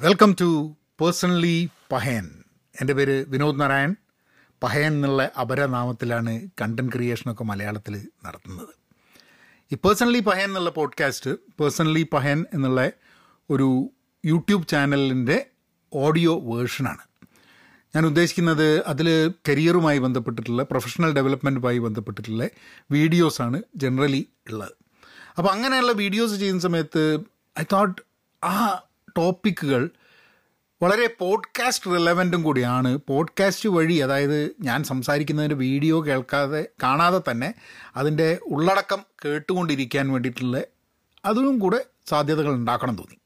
Welcome to personally പഹയൻ എന്റെ പേര് വിനോദ് നാരായൺ. പഹയൻ എന്നുള്ള അപരനാമത്തിലാണ് കണ്ടന്റ് ക്രിയേഷനൊക്കെ മലയാളത്തിൽ നടത്തുന്നത്. ഈ പേഴ്സണലി പഹയൻ എന്നുള്ള പോഡ്കാസ്റ്റ് പേഴ്സണലി പഹയൻ എന്നുള്ള ഒരു യൂട്യൂബ് ചാനലിന്റെ ഓഡിയോ വേർഷനാണ് ഞാൻ ഉദ്ദേശിക്കുന്നത് അതിൽ കരിയറുമായി ബന്ധപ്പെട്ടിട്ടുള്ള പ്രൊഫഷണൽ ഡെവലപ്മെന്റുമായി ബന്ധപ്പെട്ടിട്ടുള്ള വീഡിയോസാണ് ജനറലി ഉള്ളത്. അപ്പോൾ അങ്ങനെയുള്ള വീഡിയോസ് ചെയ്യുന്ന സമയത്ത് ഐ തോട്ട് ആ ടോപ്പിക്കുകൾ വളരെ പോഡ്കാസ്റ്റ് റിലവന്റും കൂടിയാണ്. പോഡ്കാസ്റ്റ് വഴി അതായത് ഞാൻ സംസാരിക്കുന്നതിന്റെ വീഡിയോ കേൾക്കാതെ കാണാതെ തന്നെ അതിന്റെ ഉള്ളടക്കം കേട്ടുകൊണ്ടിരിക്കാൻ വേണ്ടിയിട്ടുള്ള അതിനും കൂടെ സാധ്യതകൾ ഉണ്ടാക്കണം തോന്നി.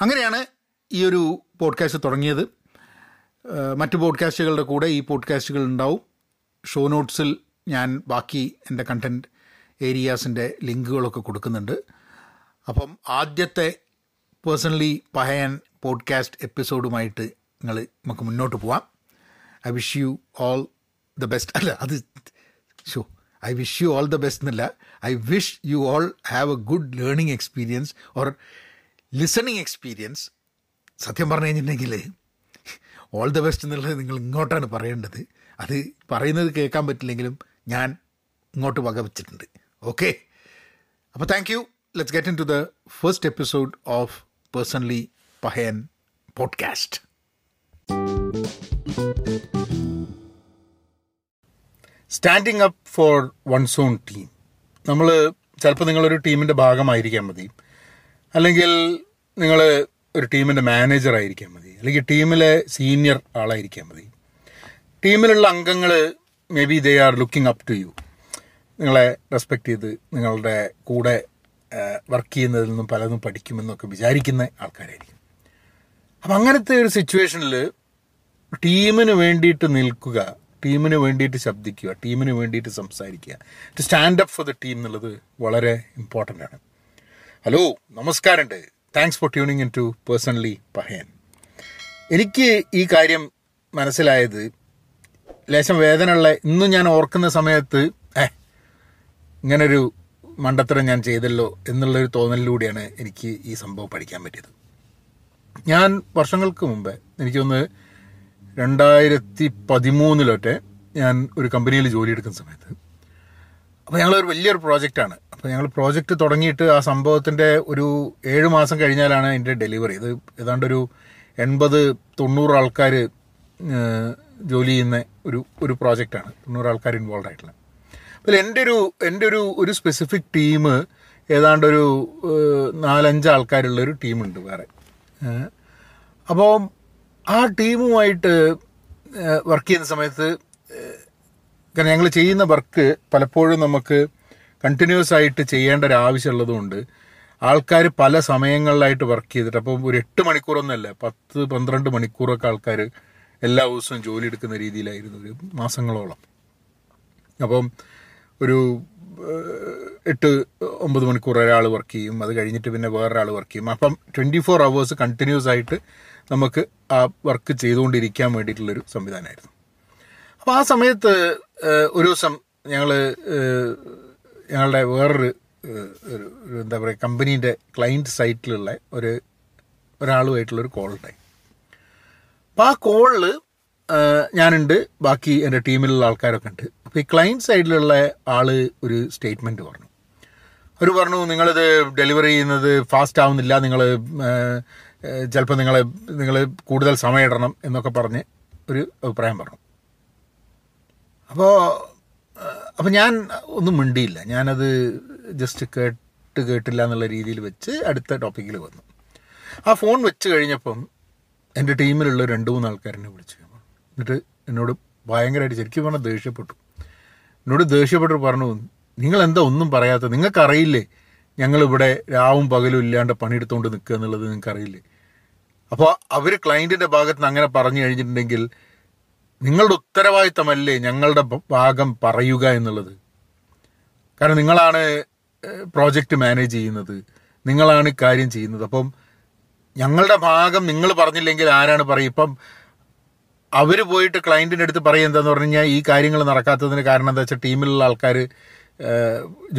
അങ്ങനെയാണ് ഈ ഒരു പോഡ്കാസ്റ്റ് തുടങ്ങിയത്. മറ്റ് പോഡ്കാസ്റ്റുകളുടെ കൂടെ ഈ പോഡ്കാസ്റ്റുകൾ ഉണ്ടാവും. ഷോ നോട്ട്സിൽ ഞാൻ ബാക്കി എന്റെ കണ്ടന്റ് ഏരിയാസിന്റെ ലിങ്കുകളൊക്കെ കൊടുക്കുന്നുണ്ട്. അപ്പം ആദ്യത്തെ പേഴ്സണലി പഹയൻ പോഡ്കാസ്റ്റ് എപ്പിസോഡുമായിട്ട് നിങ്ങൾ നമുക്ക് മുന്നോട്ട് പോവാം. I wish you all the best അല്ല അത് show I wish you all the best എന്നല്ല. I wish you all have a good learning experience or listening experience സത്യം പറഞ്ഞു കഴിഞ്ഞിട്ടുണ്ടെങ്കിൽ ഓൾ ദ ബെസ്റ്റ് എന്നുള്ളത് നിങ്ങൾ ഇങ്ങോട്ടാണ് പറയേണ്ടത്. അത് പറയുന്നത് കേൾക്കാൻ പറ്റില്ലെങ്കിലും ഞാൻ ഇങ്ങോട്ട് വകവച്ചിട്ടുണ്ട്. ഓക്കെ അപ്പോൾ thank you let's get in to the first episode of personally Pahayan podcast standing up for one's own team നമ്മൾ ചിലപ്പോൾ നിങ്ങളൊരു ടീമിന്റെ ഭാഗമായിരിക്കാൻ മതി. അല്ലെങ്കിൽ നിങ്ങൾ ഒരു ടീമിന്റെ മാനേജർ ആയിരിക്കാൻ മതി. അല്ലെങ്കിൽ ടീമിലെ സീനിയർ ആളായിരിക്കാൻ മതി. ടീമിലുള്ള അംഗങ്ങൾ may be they are looking up to you നിങ്ങളെ റെസ്പെക്റ്റ് ചെയ്ത് നിങ്ങളുടെ കൂടെ വർക്ക് ചെയ്യുന്നതിൽ നിന്നും പലതും പഠിക്കുമെന്നൊക്കെ വിചാരിക്കുന്ന ആൾക്കാരായിരിക്കും. അപ്പം അങ്ങനത്തെ ഒരു സിറ്റുവേഷനിൽ ടീമിന് വേണ്ടിയിട്ട് നിൽക്കുക ടീമിന് വേണ്ടിയിട്ട് ശബ്ദിക്കുക ടീമിന് വേണ്ടിയിട്ട് സംസാരിക്കുക to stand up for the team എന്നുള്ളത് വളരെ ഇമ്പോർട്ടന്റ് ആണ്. ഹലോ നമസ്കാരമുണ്ട്. Thanks for tuning in to personally പഹയൻ എനിക്ക് ഈ കാര്യം മനസ്സിലായത് ലേശം വേദനയുള്ള ഇന്നും ഞാൻ ഓർക്കുന്ന സമയത്ത് ഏഹ് ഇങ്ങനൊരു മണ്ടത്തരം ഞാൻ ചെയ്തല്ലോ എന്നുള്ളൊരു തോന്നലിലൂടെയാണ് എനിക്ക് ഈ സംഭവം പഠിക്കാൻ പറ്റിയത്. ഞാൻ വർഷങ്ങൾക്ക് മുമ്പേ എനിക്കൊന്ന് രണ്ടായിരത്തി പതിമൂന്നിലൊട്ടെ ഞാൻ ഒരു കമ്പനിയിൽ ജോലി എടുക്കുന്ന സമയത്ത്. അപ്പോൾ ഞങ്ങളൊരു വലിയൊരു പ്രോജക്റ്റാണ്. അപ്പോൾ ഞങ്ങൾ പ്രോജക്റ്റ് തുടങ്ങിയിട്ട് ആ സംഭവത്തിന്റെ ഒരു ഏഴ് മാസം കഴിഞ്ഞാലാണ് അതിന്റെ ഡെലിവറി. ഇത് ഏതാണ്ട് ഒരു എൺപത് തൊണ്ണൂറ് ആൾക്കാർ ജോലി ചെയ്യുന്ന ഒരു ഒരു പ്രോജക്റ്റാണ്. തൊണ്ണൂറ് ആൾക്കാർ ഇൻവോൾവ് ആയിട്ടുള്ള. അതിൽ എന്റെ ഒരു എന്റെ ഒരു ഒരു സ്പെസിഫിക് ടീം ഏതാണ്ട് ഒരു നാലഞ്ച് ആൾക്കാരുള്ള ഒരു ടീമുണ്ട് വേറെ. അപ്പോൾ ആ ടീമുമായിട്ട് വർക്ക് ചെയ്യുന്ന സമയത്ത് കാരണം ഞങ്ങൾ ചെയ്യുന്ന വർക്ക് പലപ്പോഴും നമുക്ക് കണ്ടിന്യൂസ് ആയിട്ട് ചെയ്യേണ്ട ഒരു ആവശ്യമുള്ളതുകൊണ്ട് ആൾക്കാർ പല സമയങ്ങളിലായിട്ട് വർക്ക് ചെയ്തിട്ട് അപ്പോൾ ഒരു എട്ട് മണിക്കൂറൊന്നുമല്ല പത്ത് പന്ത്രണ്ട് മണിക്കൂറൊക്കെ ആൾക്കാർ എല്ലാ ദിവസവും ജോലി എടുക്കുന്ന രീതിയിലായിരുന്നു ഒരു മാസങ്ങളോളം അപ്പം ഒരു എട്ട് ഒമ്പത് മണിക്കൂർ ഒരാൾ വർക്ക് ചെയ്യും. അത് കഴിഞ്ഞിട്ട് പിന്നെ വേറൊരാൾ വർക്ക് ചെയ്യും. അപ്പം ട്വന്റി ഫോർ അവേഴ്സ് കണ്ടിന്യൂസ് ആയിട്ട് നമുക്ക് ആ വർക്ക് ചെയ്തുകൊണ്ടിരിക്കാൻ വേണ്ടിയിട്ടുള്ളൊരു സംവിധാനമായിരുന്നു. അപ്പോൾ ആ സമയത്ത് ഒരു ദിവസം ഞങ്ങൾ ഞങ്ങളുടെ വേറൊരു ഒരു എന്താ പറയുക കമ്പനീന്റെ ക്ലയന്റ് സൈറ്റിലുള്ള ഒരു ഒരാളുമായിട്ടുള്ളൊരു കോൾ ഉണ്ടായി. അപ്പോൾ ആ കോളിൽ ഞാനുണ്ട്. ബാക്കി എന്റെ ടീമിലുള്ള ആൾക്കാരൊക്കെ ഉണ്ട്. അപ്പോൾ ഈ ക്ലയന്റ് സൈഡിലുള്ള ആൾ ഒരു സ്റ്റേറ്റ്മെന്റ് പറഞ്ഞു. അവർ പറഞ്ഞു നിങ്ങളിത് ഡെലിവറി ചെയ്യുന്നത് ഫാസ്റ്റ് ആവുന്നില്ല. നിങ്ങൾ ചിലപ്പോൾ നിങ്ങൾ നിങ്ങൾ കൂടുതൽ സമയം ഇടണം എന്നൊക്കെ പറഞ്ഞ് ഒരു അഭിപ്രായം പറഞ്ഞു. അപ്പോൾ അപ്പോൾ ഞാൻ ഒന്നും മിണ്ടിയില്ല. ഞാനത് ജസ്റ്റ് കേട്ട് കേട്ടില്ല എന്നുള്ള രീതിയിൽ വെച്ച് അടുത്ത ടോപ്പിക്കിൽ വന്നു. ആ ഫോൺ വെച്ച് കഴിഞ്ഞപ്പം എന്റെ ടീമിലുള്ള രണ്ട് മൂന്ന് ആൾക്കാരെന്നെ വിളിച്ചു. എന്നിട്ട് എന്നോട് ഭയങ്കരമായിട്ട് ശരിക്കും പറഞ്ഞാൽ ദേഷ്യപ്പെട്ടു. എന്നോട് ദേഷ്യപ്പെട്ട് പറഞ്ഞു നിങ്ങൾ എന്താ ഒന്നും പറയാത്ത? നിങ്ങൾക്കറിയില്ലേ ഞങ്ങളിവിടെ രാവും പകലും ഇല്ലാണ്ട് പണിയെടുത്തുകൊണ്ട് നിൽക്കുക എന്നുള്ളത് നിങ്ങൾക്കറിയില്ലേ? അപ്പോൾ അവർ ക്ലയന്റിന്റെ ഭാഗത്ത് നിന്ന് അങ്ങനെ പറഞ്ഞു കഴിഞ്ഞിട്ടുണ്ടെങ്കിൽ നിങ്ങളുടെ ഉത്തരവാദിത്തമല്ലേ ഞങ്ങളുടെ ഭാഗം പറയുക എന്നുള്ളത്? കാരണം നിങ്ങളാണ് പ്രോജക്റ്റ് മാനേജ് ചെയ്യുന്നത്. നിങ്ങളാണ് കാര്യം ചെയ്യുന്നത്. അപ്പം ഞങ്ങളുടെ ഭാഗം നിങ്ങൾ പറഞ്ഞില്ലെങ്കിൽ ആരാണ് പറയും? ഇപ്പം അവർ പോയിട്ട് ക്ലയന്റിന്റെ അടുത്ത് പറയും എന്താന്ന് പറഞ്ഞു കഴിഞ്ഞാൽ ഈ കാര്യങ്ങൾ നടക്കാത്തതിന് കാരണം എന്താ വെച്ചാൽ ടീമിലുള്ള ആൾക്കാർ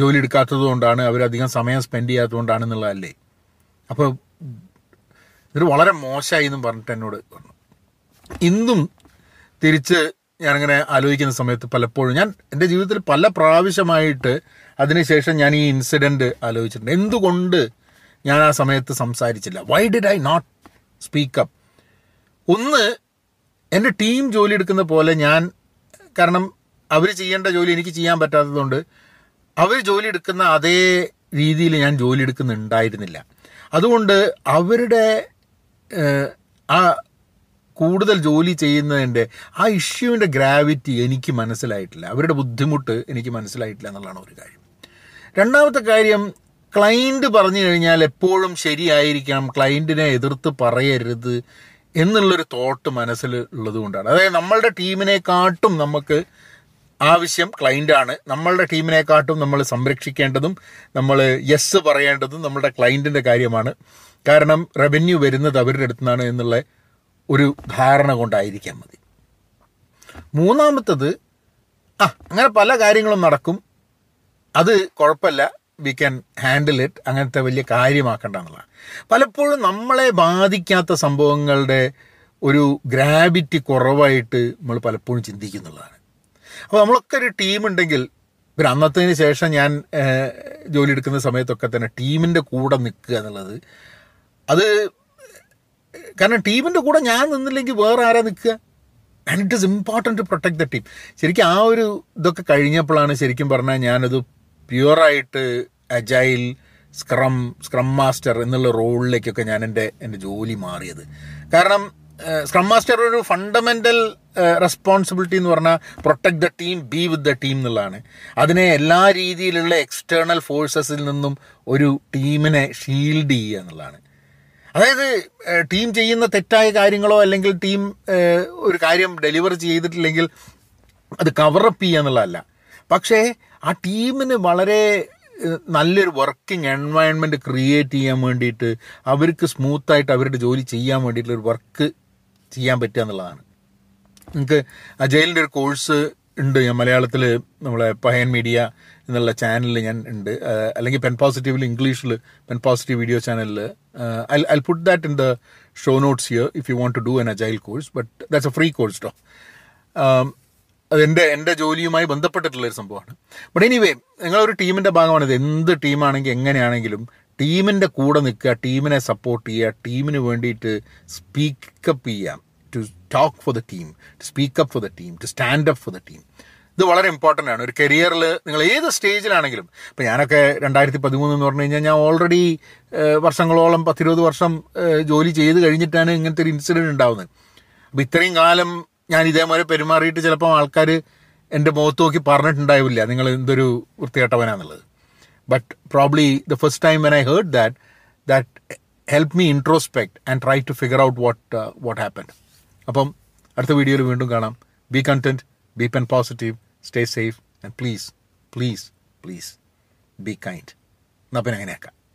ജോലി എടുക്കാത്തത് കൊണ്ടാണ് അവരധികം സമയം സ്പെൻഡ് ചെയ്യാത്തത് കൊണ്ടാണെന്നുള്ളതല്ലേ അപ്പോൾ ഇത് വളരെ മോശമായി എന്നും പറഞ്ഞിട്ട് എന്നോട് പറഞ്ഞു. ഇന്നും തിരിച്ച് ഞാനിങ്ങനെ ആലോചിക്കുന്ന സമയത്ത് പലപ്പോഴും ഞാൻ എന്റെ ജീവിതത്തിൽ പല പ്രാവശ്യമായിട്ട് അതിനുശേഷം ഞാൻ ഈ ഇൻസിഡന്റ് ആലോചിച്ചിട്ടുണ്ട്. എന്തുകൊണ്ട് ഞാൻ ആ സമയത്ത് സംസാരിച്ചില്ല? Why did I not speak up ഒന്ന് എന്റെ ടീം ജോലി എടുക്കുന്ന പോലെ ഞാൻ കാരണം അവർ ചെയ്യേണ്ട ജോലി എനിക്ക് ചെയ്യാൻ പറ്റാത്തതുകൊണ്ട് അവർ ജോലി എടുക്കുന്ന അതേ രീതിയിൽ ഞാൻ ജോലി എടുക്കുന്നുണ്ടായിരുന്നില്ല. അതുകൊണ്ട് അവരുടെ ആ കൂടുതൽ ജോലി ചെയ്യുന്നതിന്റെ ആ ഇഷ്യൂവിന്റെ ഗ്രാവിറ്റി എനിക്ക് മനസ്സിലായിട്ടില്ല. അവരുടെ ബുദ്ധിമുട്ട് എനിക്ക് മനസ്സിലായിട്ടില്ല എന്നുള്ളതാണ് ഒരു കാര്യം. രണ്ടാമത്തെ കാര്യം ക്ലൈന്റ് പറഞ്ഞു കഴിഞ്ഞാൽ എപ്പോഴും ശരിയായിരിക്കണം. ക്ലൈന്റിനെ എതിർത്ത് പറയരുത്. എന്നുള്ളൊരു തോട്ട് മനസ്സിൽ ഉള്ളത് കൊണ്ടാണ്. അതായത് നമ്മളുടെ ടീമിനെക്കാട്ടും നമുക്ക് ആവശ്യം ക്ലൈന്റാണ് നമ്മളുടെ ടീമിനെക്കാട്ടും നമ്മൾ സംരക്ഷിക്കേണ്ടതും നമ്മൾ യെസ് പറയേണ്ടതും നമ്മുടെ ക്ലൈന്റിന്റെ കാര്യമാണ്. കാരണം റവന്യൂ വരുന്നത് അവരുടെ അടുത്തുനിന്നാണ് എന്നുള്ള ഒരു ധാരണ കൊണ്ടായിരിക്കാം മതി. മൂന്നാമത്തത് ആ അങ്ങനെ പല കാര്യങ്ങളും നടക്കും. അത് കുഴപ്പമില്ല. വി ക്യാൻ ഹാൻഡിൽ ഇറ്റ് അങ്ങനത്തെ വലിയ കാര്യമാക്കേണ്ട എന്നുള്ളതാണ്. പലപ്പോഴും നമ്മളെ ബാധിക്കാത്ത സംഭവങ്ങളുടെ ഒരു ഗ്രാവിറ്റി കുറവായിട്ട് നമ്മൾ പലപ്പോഴും ചിന്തിക്കുന്നുള്ളതാണ്. അപ്പോൾ നമ്മളൊക്കെ ഒരു ടീം ഉണ്ടെങ്കിൽ പിന്നെ അന്നത്തതിന് ശേഷം ഞാൻ ജോലി എടുക്കുന്ന സമയത്തൊക്കെ തന്നെ ടീമിന്റെ കൂടെ നിൽക്കുക എന്നുള്ളത്. അത് കാരണം ടീമിന്റെ കൂടെ ഞാൻ നിന്നില്ലെങ്കിൽ വേറെ ആരാ നിൽക്കുക? And it is important to protect the team ശരിക്കും ആ ഒരു ഇതൊക്കെ കഴിഞ്ഞപ്പോഴാണ് ശരിക്കും പറഞ്ഞാൽ ഞാനത് പ്യുവറായിട്ട് അജൈൽ സ്ക്രം സ്ക്രം മാസ്റ്റർ എന്നുള്ള റോളിലേക്കൊക്കെ ഞാൻ എന്റെ എന്റെ ജോലി മാറിയത്. കാരണം സ്ക്രം മാസ്റ്റർ ഒരു ഫണ്ടമെന്റൽ റെസ്പോൺസിബിലിറ്റി എന്ന് പറഞ്ഞാൽ protect the team be with the team എന്നുള്ളതാണ്. അതിനെ എല്ലാ രീതിയിലുള്ള എക്സ്റ്റേണൽ ഫോഴ്സസിൽ നിന്നും ഒരു ടീമിനെ ഷീൽഡ് ചെയ്യുക എന്നുള്ളതാണ്. അതായത് ടീം ചെയ്യുന്ന തെറ്റായ കാര്യങ്ങളോ അല്ലെങ്കിൽ ടീം ഒരു കാര്യം ഡെലിവർ ചെയ്തിട്ടില്ലെങ്കിൽ അത് കവറപ്പ് ചെയ്യുക എന്നുള്ളതല്ല. പക്ഷേ ആ ടീമിന് വളരെ നല്ലൊരു വർക്കിംഗ് എൻവയൺമെന്റ് ക്രിയേറ്റ് ചെയ്യാൻ വേണ്ടിയിട്ട് അവർക്ക് സ്മൂത്തായിട്ട് അവരുടെ ജോലി ചെയ്യാൻ വേണ്ടിയിട്ടുള്ള ഒരു വർക്ക് ചെയ്യാൻ പറ്റുക എന്നുള്ളതാണ്. നിങ്ങൾക്ക് അജയലിന്റെ ഒരു കോഴ്സ് ഉണ്ട്. ഞാൻ മലയാളത്തിൽ നമ്മളെ പയൻ മീഡിയ എന്നുള്ള ചാനലിൽ ഞാൻ ഉണ്ട്. അല്ലെങ്കിൽ പെൻ പോസിറ്റീവിൽ ഇംഗ്ലീഷിൽ പെൻ പോസിറ്റീവ് വീഡിയോ ചാനലിൽ I I put that in the show notes here if you want to do an agile course but that's a free course to അത് എന്റെ എന്റെ ജോലിയുമായി ബന്ധപ്പെട്ടിട്ടുള്ള ഒരു സംഭവമാണ്. ബട്ട് എനിവേ നിങ്ങളൊരു ടീമിന്റെ ഭാഗമാണ്. ഇത് എന്ത് ടീമാണെങ്കിൽ എങ്ങനെയാണെങ്കിലും ടീമിന്റെ കൂടെ നിൽക്കുക ടീമിനെ സപ്പോർട്ട് ചെയ്യുക ടീമിന് വേണ്ടിയിട്ട് സ്പീക്കപ്പ് ചെയ്യാം to talk for the team to speak up for the team to stand up for the team ഇത് വളരെ ഇമ്പോർട്ടന്റ് ആണ്. ഒരു കരിയറിൽ നിങ്ങൾ ഏത് സ്റ്റേജിലാണെങ്കിലും ഇപ്പം ഞാനൊക്കെ രണ്ടായിരത്തി പതിമൂന്ന് എന്ന് പറഞ്ഞു കഴിഞ്ഞാൽ ഞാൻ ഓൾറെഡി വർഷങ്ങളോളം പത്തിരുപത് വർഷം ജോലി ചെയ്ത് കഴിഞ്ഞിട്ടാണ് ഇങ്ങനത്തെ ഒരു ഇൻസിഡന്റ് ഉണ്ടാവുന്നത്. അപ്പം ഇത്രയും കാലം ഞാൻ ഇതേമാതിരി പെരുമാറിയിട്ട് ചിലപ്പോൾ ആൾക്കാർ എന്റെ മുഖത്ത് നോക്കി പറഞ്ഞിട്ടുണ്ടാവില്ല. നിങ്ങൾ എന്തൊരു വൃത്തികെട്ടവനാന്നുള്ളത്. But probably the first time when I heard that that help me introspect and try to figure out what what happen അപ്പം അടുത്ത വീഡിയോയിൽ വീണ്ടും കാണാം. Be content be pen positive stay safe and please please please be kind എന്നാൽ പിന്നെ അങ്ങനെയാക്കാം.